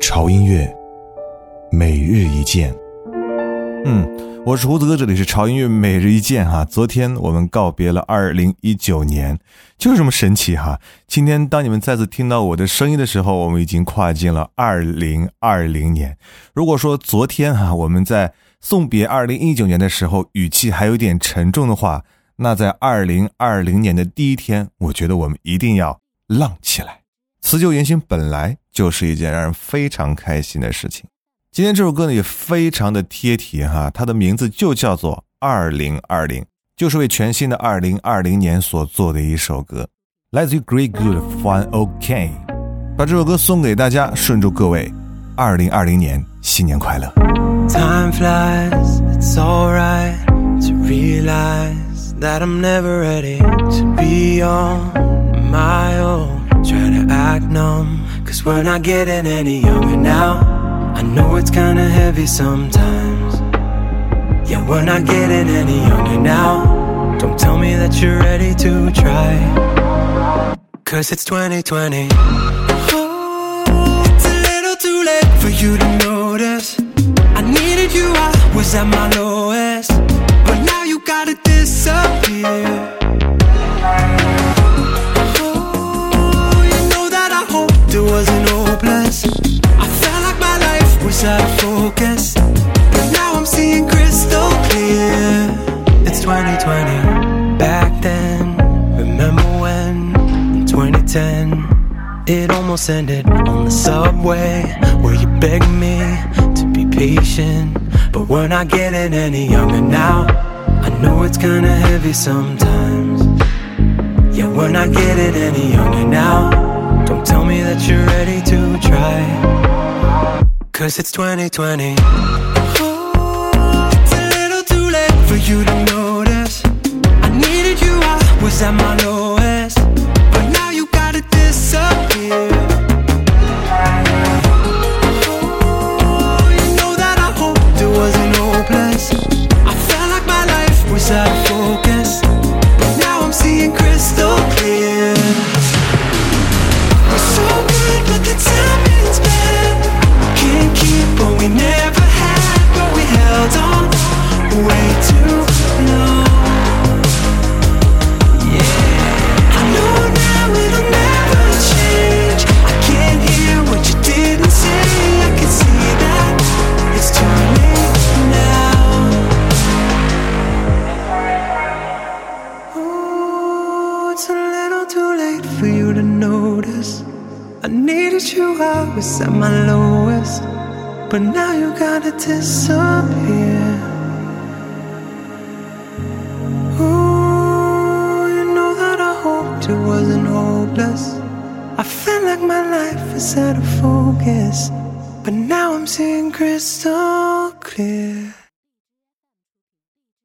潮音乐，每日一见。嗯，我是胡子哥，这里是潮音乐每日一见哈。昨天我们告别了二零一九年，就是这么神奇哈。今天当你们再次听到我的声音的时候，我们已经跨进了二零二零年。如果说昨天哈我们在送别二零一九年的时候语气还有点沉重的话，那在二零二零年的第一天，我觉得我们一定要浪起来。辞旧迎新本来就是一件让人非常开心的事情。今天这首歌呢也非常的贴题哈，它的名字就叫做《二零二零》，就是为全新的二零二零年所做的一首歌，来自于 Great Good Fun OK。把这首歌送给大家，顺祝各位二零二零年新年快乐。Time flies, it's alright to realize that I'm never ready to be on cause we're not getting any younger now. I know it's kinda heavy sometimes. Yeah, we're not getting any younger now. Don't tell me that you're ready to try. Cause it's 2020. Oh, it's a little too late for you to notice. I needed you, I was at my lowest. Wasn't hopeless. I felt like my life was out of focus. But now I'm seeing crystal clear. It's 2020. Back then, remember when in 2010 it almost ended on the subway where you begged me to be patient. But we're not getting any younger now. I know it's kinda heavy sometimes. Yeah, we're not getting any younger now. Don't tell me that you're ready to try. Cause it's 2020. For you to notice. I needed you, I was at my lowest. But now you gotta disappear. Ooh, you know that I hoped it wasn't hopeless. I felt like my life was out of focus. But now I'm seeing crystal clear.